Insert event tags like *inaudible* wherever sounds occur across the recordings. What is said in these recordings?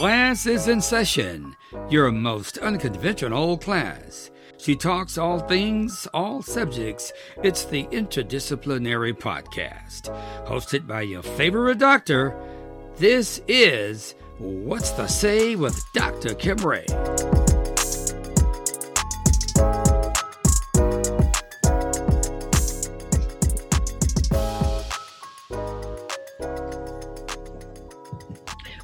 Class is in session, your most unconventional class. She talks all things, all subjects. It's the Interdisciplinary Podcast. Hosted by your favorite doctor, this is What's the Say with Dr. Kim Ray.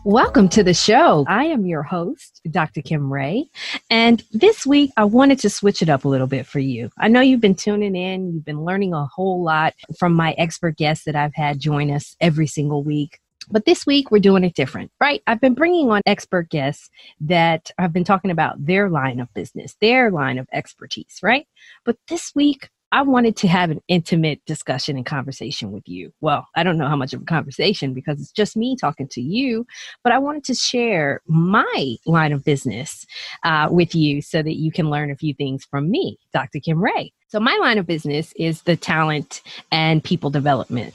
Welcome to the show. I am your host, Dr. Kim Ray. And this week, I wanted to switch it up a little bit for you. I know you've been tuning in, you've been learning a whole lot from my expert guests that I've had join us every single week. But this week, we're doing it different, right? I've been bringing on expert guests that have been talking about their line of business, their line of expertise, right? But this week, I wanted to have an intimate discussion and conversation with you. Well, I don't know how much of a conversation because it's just me talking to you, but I wanted to share my line of business uh, with you so that you can learn a few things from me, Dr. Kim Ray. So, my line of business is the talent and people development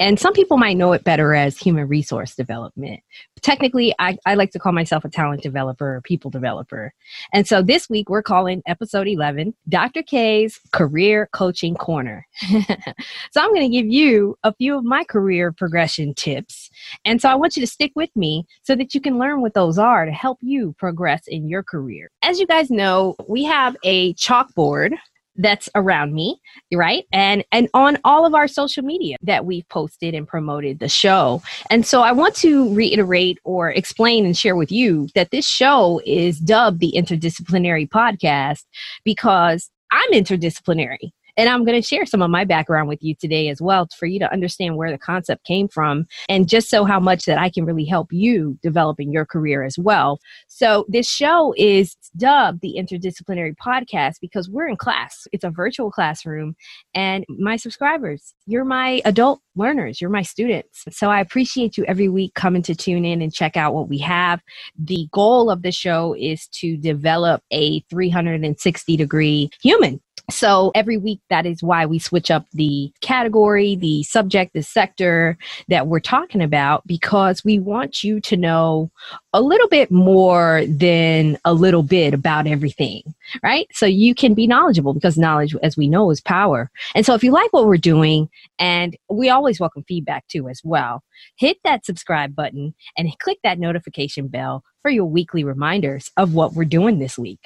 and some people might know it better as human resource development. Technically, I, I like to call myself a talent developer or people developer. And so this week we're calling episode 11 Dr. K's Career Coaching Corner. *laughs* so I'm going to give you a few of my career progression tips. And so I want you to stick with me so that you can learn what those are to help you progress in your career. As you guys know, we have a chalkboard that's around me right? And and on all of our social media that we've posted and promoted the show. And so i want to reiterate or explain and share with you that this show is dubbed the interdisciplinary podcast because i'm interdisciplinary and I'm going to share some of my background with you today as well for you to understand where the concept came from and just so how much that I can really help you develop in your career as well. So, this show is dubbed the Interdisciplinary Podcast because we're in class. It's a virtual classroom, and my subscribers, you're my adult learners, you're my students. So, I appreciate you every week coming to tune in and check out what we have. The goal of the show is to develop a 360 degree human so every week, that is why we switch up the category, the subject, the sector that we're talking about, because we want you to know a little bit more than a little bit about everything, right? So you can be knowledgeable because knowledge, as we know, is power. And so if you like what we're doing, and we always welcome feedback too as well, hit that subscribe button and click that notification bell for your weekly reminders of what we're doing this week.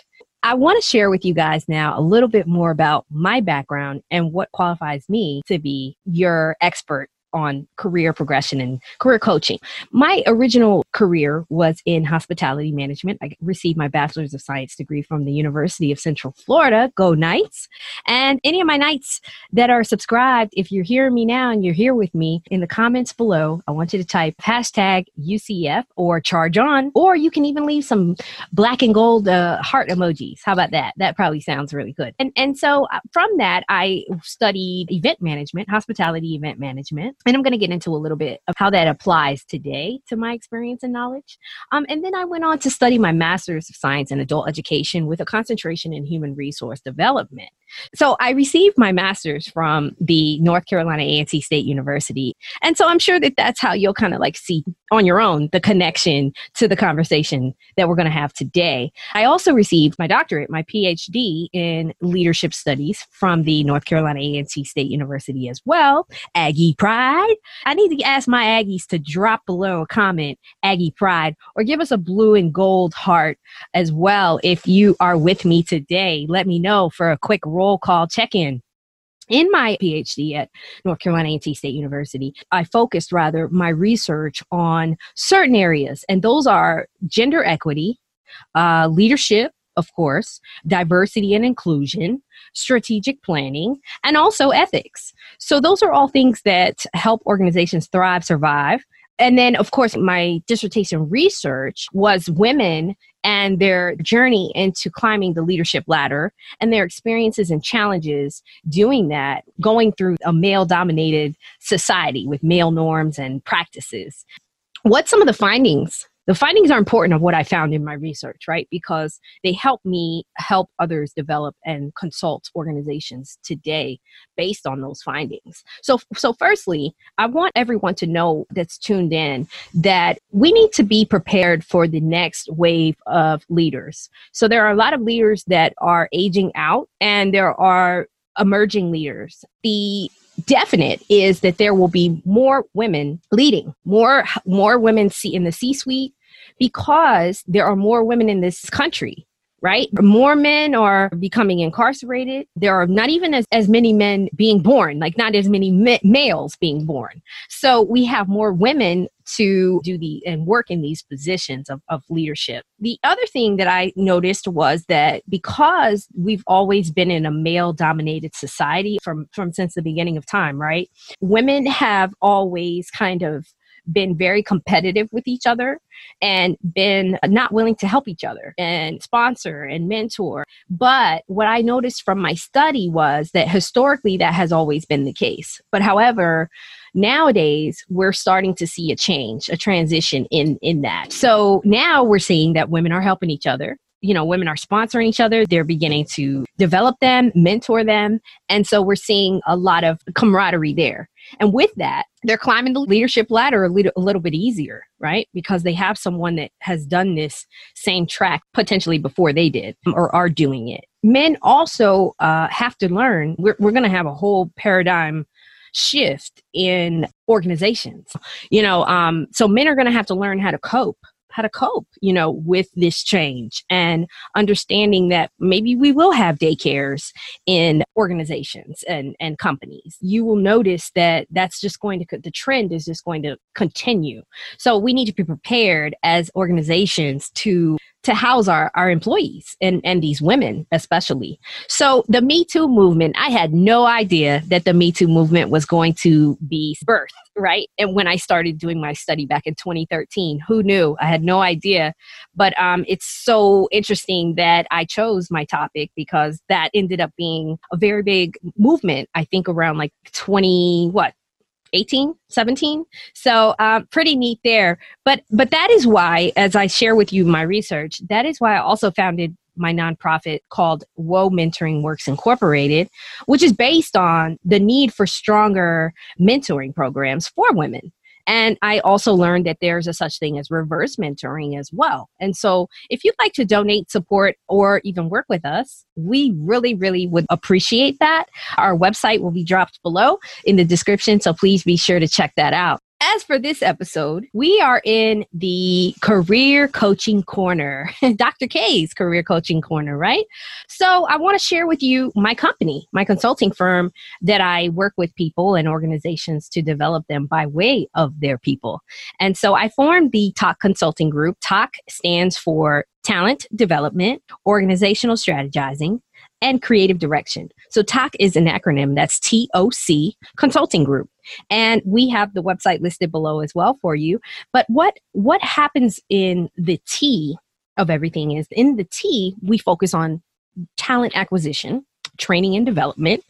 I want to share with you guys now a little bit more about my background and what qualifies me to be your expert on career progression and career coaching. My original career was in hospitality management. I received my bachelor's of science degree from the University of Central Florida. Go Knights. And any of my Knights that are subscribed, if you're hearing me now and you're here with me in the comments below, I want you to type hashtag UCF or charge on, or you can even leave some black and gold uh, heart emojis. How about that? That probably sounds really good. And, and so uh, from that, I studied event management, hospitality event management. And I'm going to get into a little bit of how that applies today to my experience and knowledge. Um, and then I went on to study my master's of science in adult education with a concentration in human resource development. So I received my master's from the North Carolina A&T State University. And so I'm sure that that's how you'll kind of like see on your own the connection to the conversation that we're going to have today. I also received my doctorate, my PhD in leadership studies from the North Carolina A&T State University as well. Aggie Pride. I need to ask my Aggies to drop below a comment, Aggie Pride, or give us a blue and gold heart as well if you are with me today. Let me know for a quick roll roll call check in in my PhD at North Carolina A&T State University, I focused rather my research on certain areas, and those are gender equity, uh, leadership, of course, diversity and inclusion, strategic planning, and also ethics. So, those are all things that help organizations thrive, survive, and then, of course, my dissertation research was women and their journey into climbing the leadership ladder and their experiences and challenges doing that, going through a male dominated society with male norms and practices. What some of the findings the findings are important of what I found in my research, right? Because they help me help others develop and consult organizations today based on those findings. So, so firstly, I want everyone to know that's tuned in that we need to be prepared for the next wave of leaders. So there are a lot of leaders that are aging out and there are emerging leaders. The definite is that there will be more women leading, more more women see in the C-suite because there are more women in this country right? More men are becoming incarcerated. There are not even as, as many men being born, like not as many ma- males being born. So we have more women to do the and work in these positions of, of leadership. The other thing that I noticed was that because we've always been in a male dominated society from, from since the beginning of time, right? Women have always kind of been very competitive with each other and been not willing to help each other and sponsor and mentor. But what I noticed from my study was that historically that has always been the case. But however, nowadays we're starting to see a change, a transition in in that. So now we're seeing that women are helping each other you know, women are sponsoring each other. They're beginning to develop them, mentor them. And so we're seeing a lot of camaraderie there. And with that, they're climbing the leadership ladder a little, a little bit easier, right? Because they have someone that has done this same track potentially before they did or are doing it. Men also uh, have to learn, we're, we're going to have a whole paradigm shift in organizations. You know, um, so men are going to have to learn how to cope how to cope, you know, with this change and understanding that maybe we will have daycares in organizations and, and companies. You will notice that that's just going to, the trend is just going to continue. So we need to be prepared as organizations to to house our, our employees and, and these women especially. So the Me Too movement, I had no idea that the Me Too movement was going to be birthed, right? And when I started doing my study back in 2013, who knew? I had no idea. But um, it's so interesting that I chose my topic because that ended up being a very big movement, I think around like 20, what, 18 17 so um, pretty neat there but but that is why as i share with you my research that is why i also founded my nonprofit called Whoa Mentoring Works Incorporated, which is based on the need for stronger mentoring programs for women. And I also learned that there's a such thing as reverse mentoring as well. And so if you'd like to donate support or even work with us, we really, really would appreciate that. Our website will be dropped below in the description. So please be sure to check that out as for this episode, we are in the career coaching corner, *laughs* Dr. K's career coaching corner, right? So I want to share with you my company, my consulting firm that I work with people and organizations to develop them by way of their people. And so I formed the TALK Consulting Group. TALK stands for Talent Development, Organizational Strategizing, and creative direction. So TAC is an acronym that's TOC Consulting Group. And we have the website listed below as well for you. But what what happens in the T of everything is in the T we focus on talent acquisition, training and development,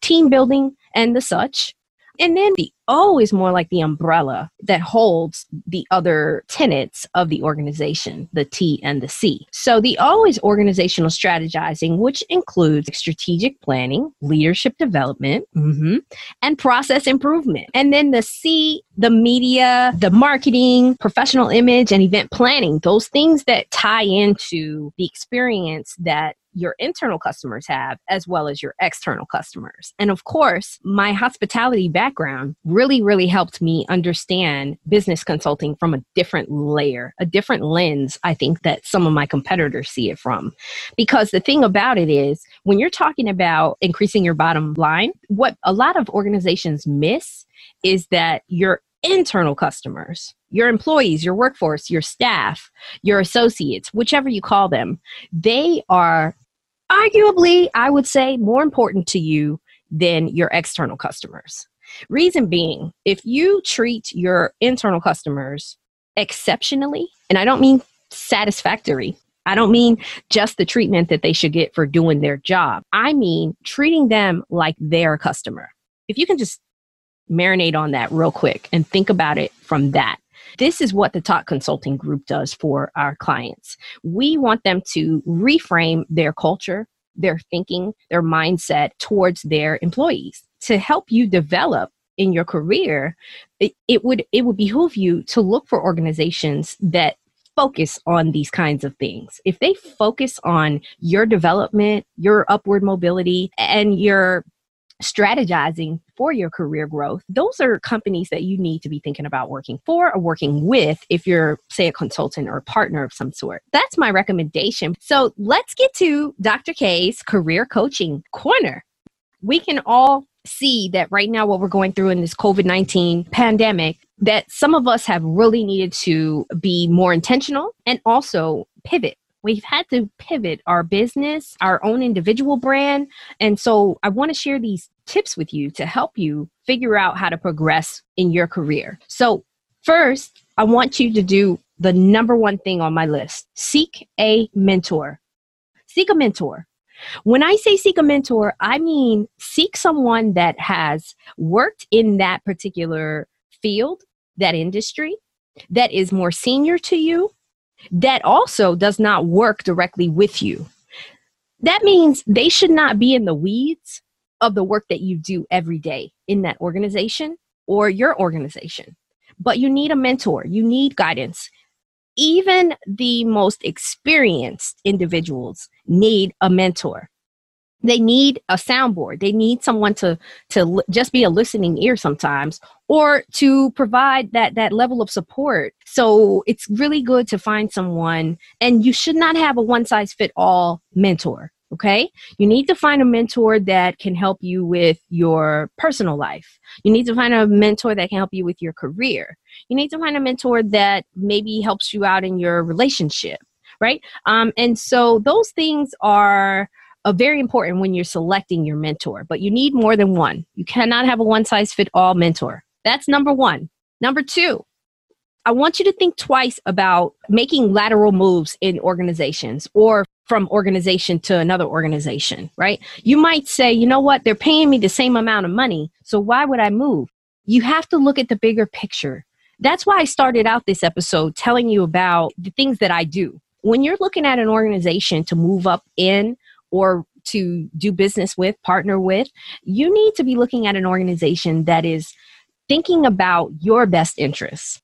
team building and the such. And then the O is more like the umbrella that holds the other tenets of the organization, the T and the C. So the O is organizational strategizing, which includes strategic planning, leadership development, mm-hmm, and process improvement. And then the C, the media, the marketing, professional image, and event planning, those things that tie into the experience that your internal customers have as well as your external customers. And of course, my hospitality background really, really helped me understand business consulting from a different layer, a different lens, I think, that some of my competitors see it from. Because the thing about it is, when you're talking about increasing your bottom line, what a lot of organizations miss is that your internal customers, your employees, your workforce, your staff, your associates, whichever you call them, they are arguably, I would say, more important to you than your external customers. Reason being, if you treat your internal customers exceptionally, and I don't mean satisfactory, I don't mean just the treatment that they should get for doing their job. I mean treating them like their customer. If you can just marinate on that real quick and think about it from that This is what the Talk Consulting Group does for our clients. We want them to reframe their culture, their thinking, their mindset towards their employees to help you develop in your career. It, it would it would behoove you to look for organizations that focus on these kinds of things. If they focus on your development, your upward mobility, and your strategizing for your career growth, those are companies that you need to be thinking about working for or working with if you're, say, a consultant or a partner of some sort. That's my recommendation. So let's get to Dr. K's career coaching corner. We can all see that right now, what we're going through in this COVID 19 pandemic, that some of us have really needed to be more intentional and also pivot we've had to pivot our business, our own individual brand. And so I want to share these tips with you to help you figure out how to progress in your career. So, first, I want you to do the number one thing on my list seek a mentor. Seek a mentor. When I say seek a mentor, I mean seek someone that has worked in that particular field, that industry, that is more senior to you, that also does not work directly with you. That means they should not be in the weeds of the work that you do every day in that organization or your organization. But you need a mentor, you need guidance. Even the most experienced individuals need a mentor they need a soundboard. They need someone to to just be a listening ear sometimes or to provide that that level of support. So it's really good to find someone and you should not have a one size fit all mentor okay? You need to find a mentor that can help you with your personal life. You need to find a mentor that can help you with your career. You need to find a mentor that maybe helps you out in your relationship right? Um, and so those things are very important when you're selecting your mentor, but you need more than one. You cannot have a one size fit all mentor. That's number one. Number two, I want you to think twice about making lateral moves in organizations or from organization to another organization, right? You might say, you know what, they're paying me the same amount of money, so why would I move? You have to look at the bigger picture. That's why I started out this episode telling you about the things that I do. When you're looking at an organization to move up in, or to do business with, partner with, you need to be looking at an organization that is thinking about your best interests.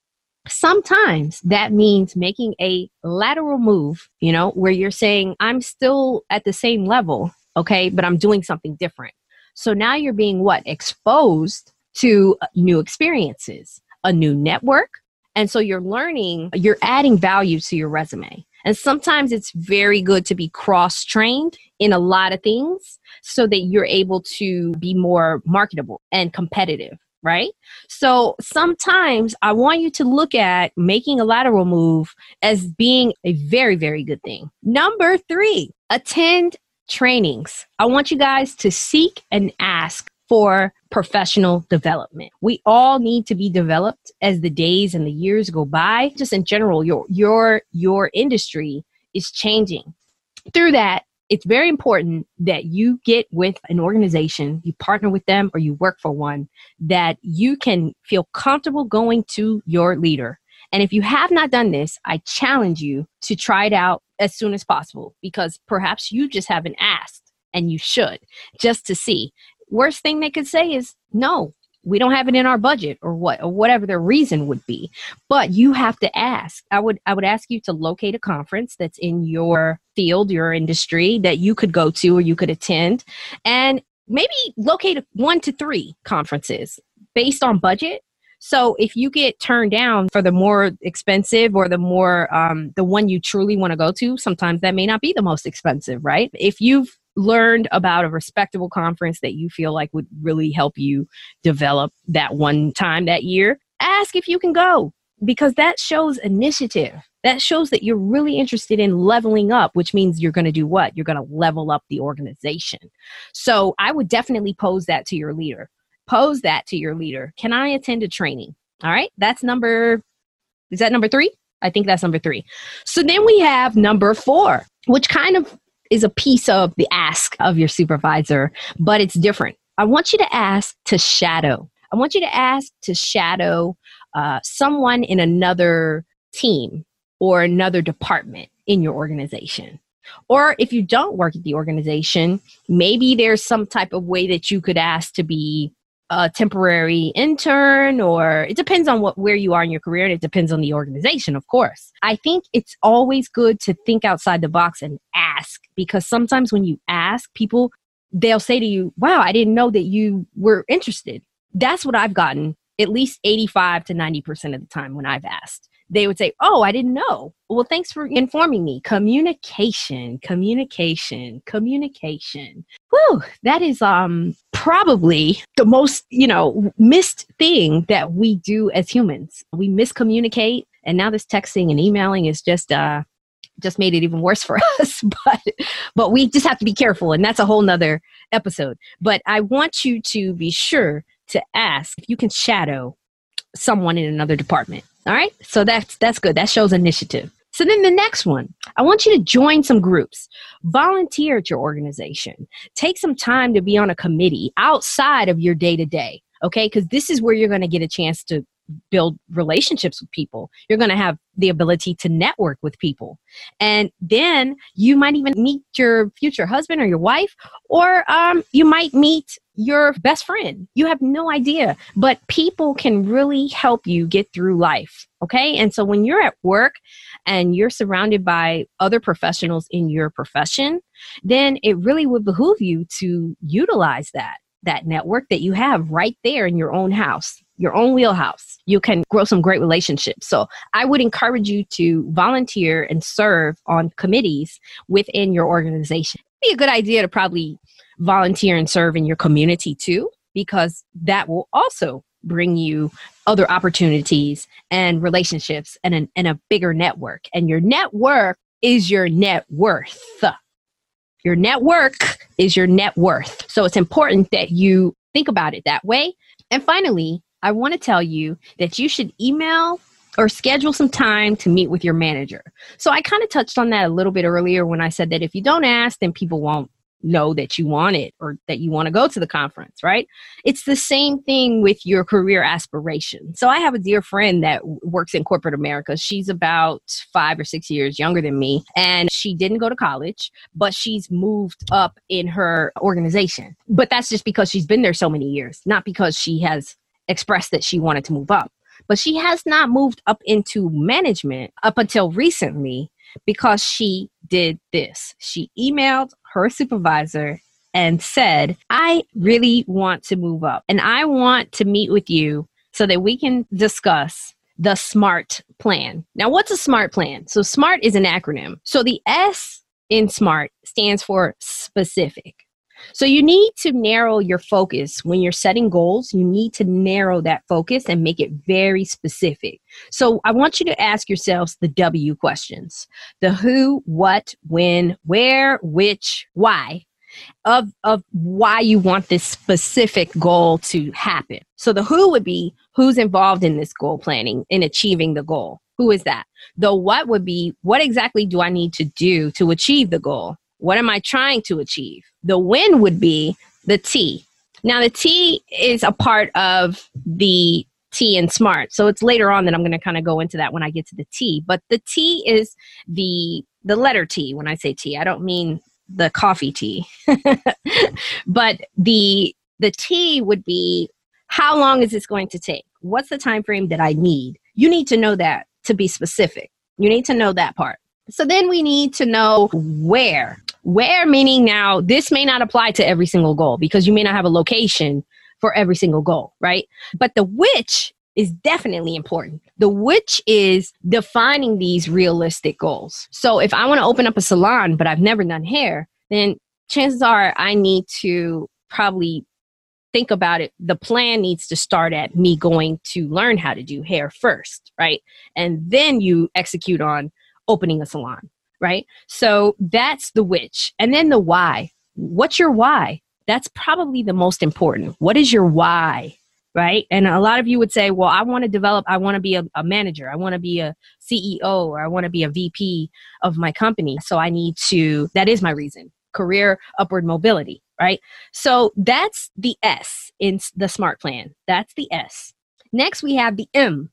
Sometimes that means making a lateral move, you know, where you're saying, I'm still at the same level, okay, but I'm doing something different. So now you're being what? Exposed to uh, new experiences, a new network. And so you're learning, you're adding value to your resume. And sometimes it's very good to be cross trained in a lot of things so that you're able to be more marketable and competitive right? So sometimes I want you to look at making a lateral move as being a very, very good thing. Number three, attend trainings. I want you guys to seek and ask for professional development. We all need to be developed as the days and the years go by. Just in general, your your your industry is changing. Through that, it's very important that you get with an organization, you partner with them or you work for one that you can feel comfortable going to your leader. And if you have not done this, I challenge you to try it out as soon as possible because perhaps you just haven't asked and you should just to see worst thing they could say is no we don't have it in our budget or what or whatever their reason would be. But you have to ask. I would i would ask you to locate a conference that's in your field your industry that you could go to or you could attend and maybe locate one to three conferences based on budget. So if you get turned down for the more expensive or the more um, the one you truly want to go to sometimes that may not be the most expensive right? If you've learned about a respectable conference that you feel like would really help you develop that one time that year, ask if you can go because that shows initiative. That shows that you're really interested in leveling up, which means you're going to do what? You're going to level up the organization. So I would definitely pose that to your leader. Pose that to your leader. Can I attend a training? All right. That's number, is that number three? I think that's number three. So then we have number four, which kind of is a piece of the ask of your supervisor, but it's different. I want you to ask to shadow. I want you to ask to shadow uh, someone in another team or another department in your organization. Or if you don't work at the organization, maybe there's some type of way that you could ask to be a temporary intern or it depends on what where you are in your career and it depends on the organization of course. I think it's always good to think outside the box and ask because sometimes when you ask people they'll say to you wow i didn't know that you were interested. That's what i've gotten at least 85 to 90% of the time when i've asked they would say, Oh, I didn't know. Well, thanks for informing me. Communication, communication, communication. Whew, that is um probably the most, you know, missed thing that we do as humans. We miscommunicate. And now this texting and emailing is just uh just made it even worse for *laughs* us but but we just have to be careful and that's a whole nother episode but i want you to be sure to ask if you can shadow someone in another department all right. So that's that's good. That shows initiative. So then the next one, I want you to join some groups. Volunteer at your organization. Take some time to be on a committee outside of your day to day. Okay? Because this is where you're going to get a chance to build relationships with people. You're going to have the ability to network with people. And then you might even meet your future husband or your wife, or um, you might meet your best friend. You have no idea. But people can really help you get through life. Okay. And so when you're at work and you're surrounded by other professionals in your profession, then it really would behoove you to utilize that that network that you have right there in your own house your own wheelhouse, you can grow some great relationships. So I would encourage you to volunteer and serve on committees within your organization. Be a good idea to probably volunteer and serve in your community too, because that will also bring you other opportunities and relationships and, an, and a bigger network. And your network is your net worth. Your network is your net worth. So it's important that you think about it that way. And finally, I want to tell you that you should email or schedule some time to meet with your manager. So I kind of touched on that a little bit earlier when I said that if you don't ask, then people won't know that you want it or that you want to go to the conference, right? It's the same thing with your career aspiration. So I have a dear friend that works in corporate America. She's about five or six years younger than me, and she didn't go to college, but she's moved up in her organization. But that's just because she's been there so many years, not because she has expressed that she wanted to move up. But she has not moved up into management up until recently because she did this. She emailed her supervisor and said, I really want to move up and I want to meet with you so that we can discuss the SMART plan. Now, what's a SMART plan? So, SMART is an acronym. So, the S in SMART stands for specific. So you need to narrow your focus when you're setting goals. You need to narrow that focus and make it very specific. So I want you to ask yourselves the W questions the who, what, when, where, which, why. Of, of why you want this specific goal to happen. So the who would be who's involved in this goal planning in achieving the goal. Who is that? The what would be what exactly do I need to do to achieve the goal? What am I trying to achieve? The win would be the T. Now, the T is a part of the T in SMART. So it's later on that I'm going to kind of go into that when I get to the T. But the T is the the letter T. When I say T, I don't mean the coffee tea. *laughs* but the the T would be how long is this going to take? What's the time frame that I need? You need to know that to be specific. You need to know that part. So then we need to know where. Where meaning now, this may not apply to every single goal because you may not have a location for every single goal, right? But the which is definitely important. The which is defining these realistic goals. So if I want to open up a salon, but I've never done hair, then chances are I need to probably think about it. The plan needs to start at me going to learn how to do hair first, right? And then you execute on opening a salon right? So that's the which. And then the why. What's your why? That's probably the most important. What is your why? Right. And a lot of you would say, well, I want to develop, I want to be a, a manager, I want to be a CEO, or I want to be a VP of my company. So I need to, that is my reason career upward mobility. Right. So that's the S in the SMART plan. That's the S. Next, we have the M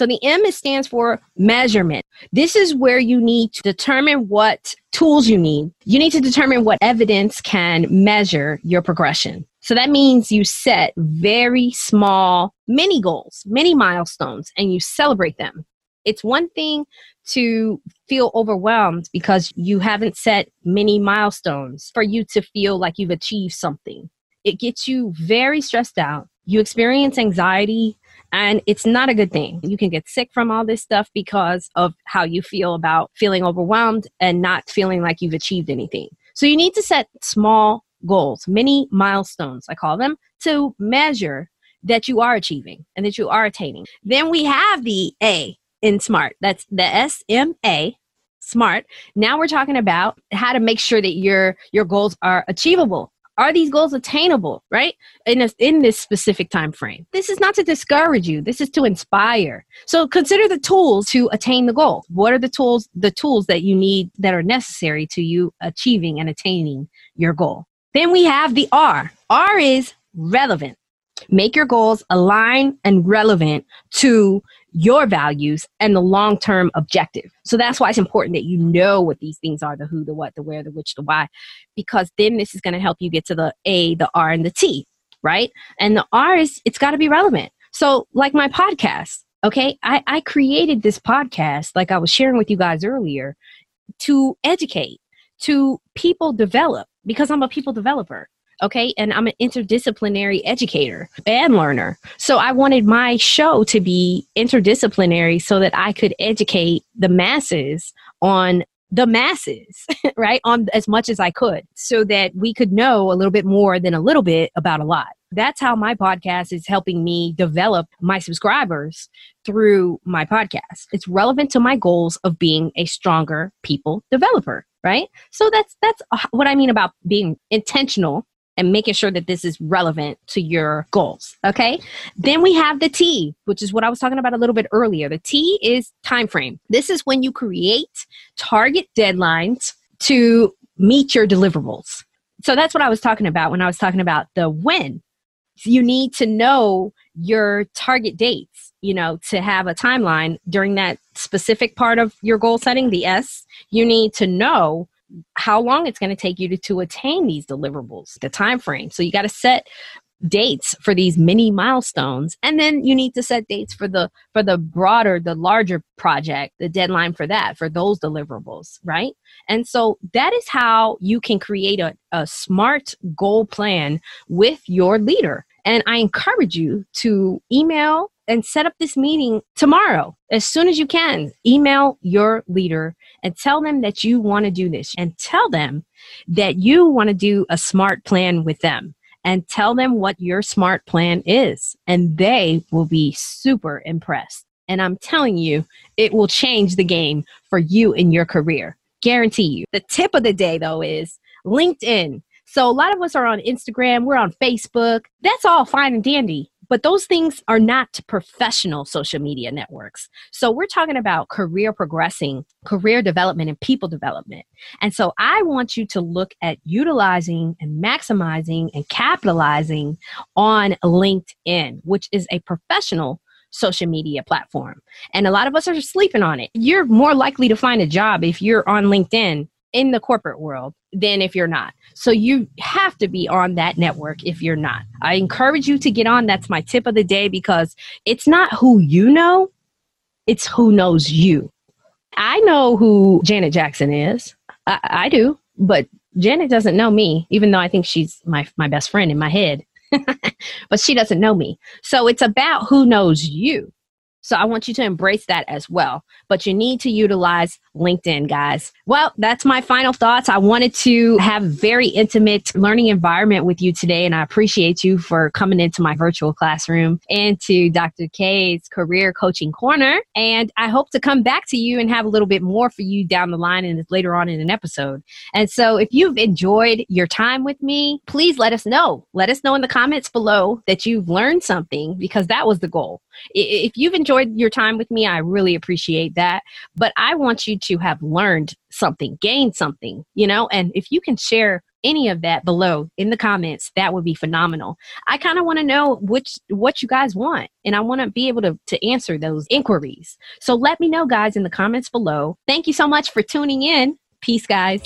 So the M stands for measurement. This is where you need to determine what tools you need. You need to determine what evidence can measure your progression. So that means you set very small mini goals, mini milestones, and you celebrate them. It's one thing to feel overwhelmed because you haven't set many milestones for you to feel like you've achieved something. It gets you very stressed out. You experience anxiety, and it's not a good thing. You can get sick from all this stuff because of how you feel about feeling overwhelmed and not feeling like you've achieved anything. So you need to set small goals, many milestones, I call them, to measure that you are achieving and that you are attaining. Then we have the A in SMART. That's the S M A smart now we're talking about how to make sure that your your goals are achievable are these goals attainable right? In, a, in this specific time frame. This is not to discourage you. This is to inspire. So consider the tools to attain the goal. What are the tools the tools that you need that are necessary to you achieving and attaining your goal? Then we have the R. R is relevant. Make your goals align and relevant to your values and the long term objective. So that's why it's important that you know what these things are the who, the what, the where, the which, the why, because then this is going to help you get to the A, the R, and the T, right? And the R is, it's got to be relevant. So, like my podcast, okay, I, I created this podcast, like I was sharing with you guys earlier, to educate, to people develop because I'm a people developer. Okay. And I'm an interdisciplinary educator and learner. So I wanted my show to be interdisciplinary so that I could educate the masses on the masses, *laughs* right? On as much as I could so that we could know a little bit more than a little bit about a lot. That's how my podcast is helping me develop my subscribers through my podcast. It's relevant to my goals of being a stronger people developer right so that's that's uh, what i mean about being intentional and making sure that this is relevant to your goals okay? Then we have the t which is what i was talking about a little bit earlier. The t is time frame. This is when you create target deadlines to meet your deliverables. So that's what i was talking about when i was talking about the when. You need to know your target dates you know to have a timeline during that specific part of your goal setting the s. You need to know how long it's going to take you to, to attain these deliverables the time frame so you got to set dates for these mini milestones and then you need to set dates for the for the broader the larger project the deadline for that for those deliverables right? And so that is how you can create a, a smart goal plan with your leader. And I encourage you to email and set up this meeting tomorrow as soon as you can. Email your leader and tell them that you want to do this and tell them that you want to do a smart plan with them and tell them what your smart plan is. And they will be super impressed. And I'm telling you, it will change the game for you in your career. Guarantee you. The tip of the day, though, is LinkedIn. So a lot of us are on Instagram, we're on Facebook. That's all fine and dandy. But those things are not professional social media networks. So we're talking about career progressing, career development, and people development. And so I want you to look at utilizing and maximizing and capitalizing on LinkedIn, which is a professional social media platform. And a lot of us are sleeping on it. You're more likely to find a job if you're on LinkedIn in the corporate world than if you're not. So you have to be on that network if you're not. I encourage you to get on. That's my tip of the day because it's not who you know, it's who knows you. I know who Janet Jackson is. I, I do, but Janet doesn't know me, even though I think she's my, my best friend in my head. *laughs* but she doesn't know me. So it's about who knows you. So I want you to embrace that as well. But you need to utilize LinkedIn, guys. Well, that's my final thoughts. I wanted to have very intimate learning environment with you today, and I appreciate you for coming into my virtual classroom and to Dr. K's Career Coaching Corner. And I hope to come back to you and have a little bit more for you down the line and later on in an episode. And so if you've enjoyed your time with me, please let us know. Let us know in the comments below that you've learned something because that was the goal. If you've enjoyed your time with me, I really appreciate that. But I want you to have learned something, gained something, you know, and if you can share any of that below in the comments, that would be phenomenal. I kind of want to know which what you guys want, and I want to be able to to answer those inquiries. So let me know, guys, in the comments below. Thank you so much for tuning in. Peace, guys.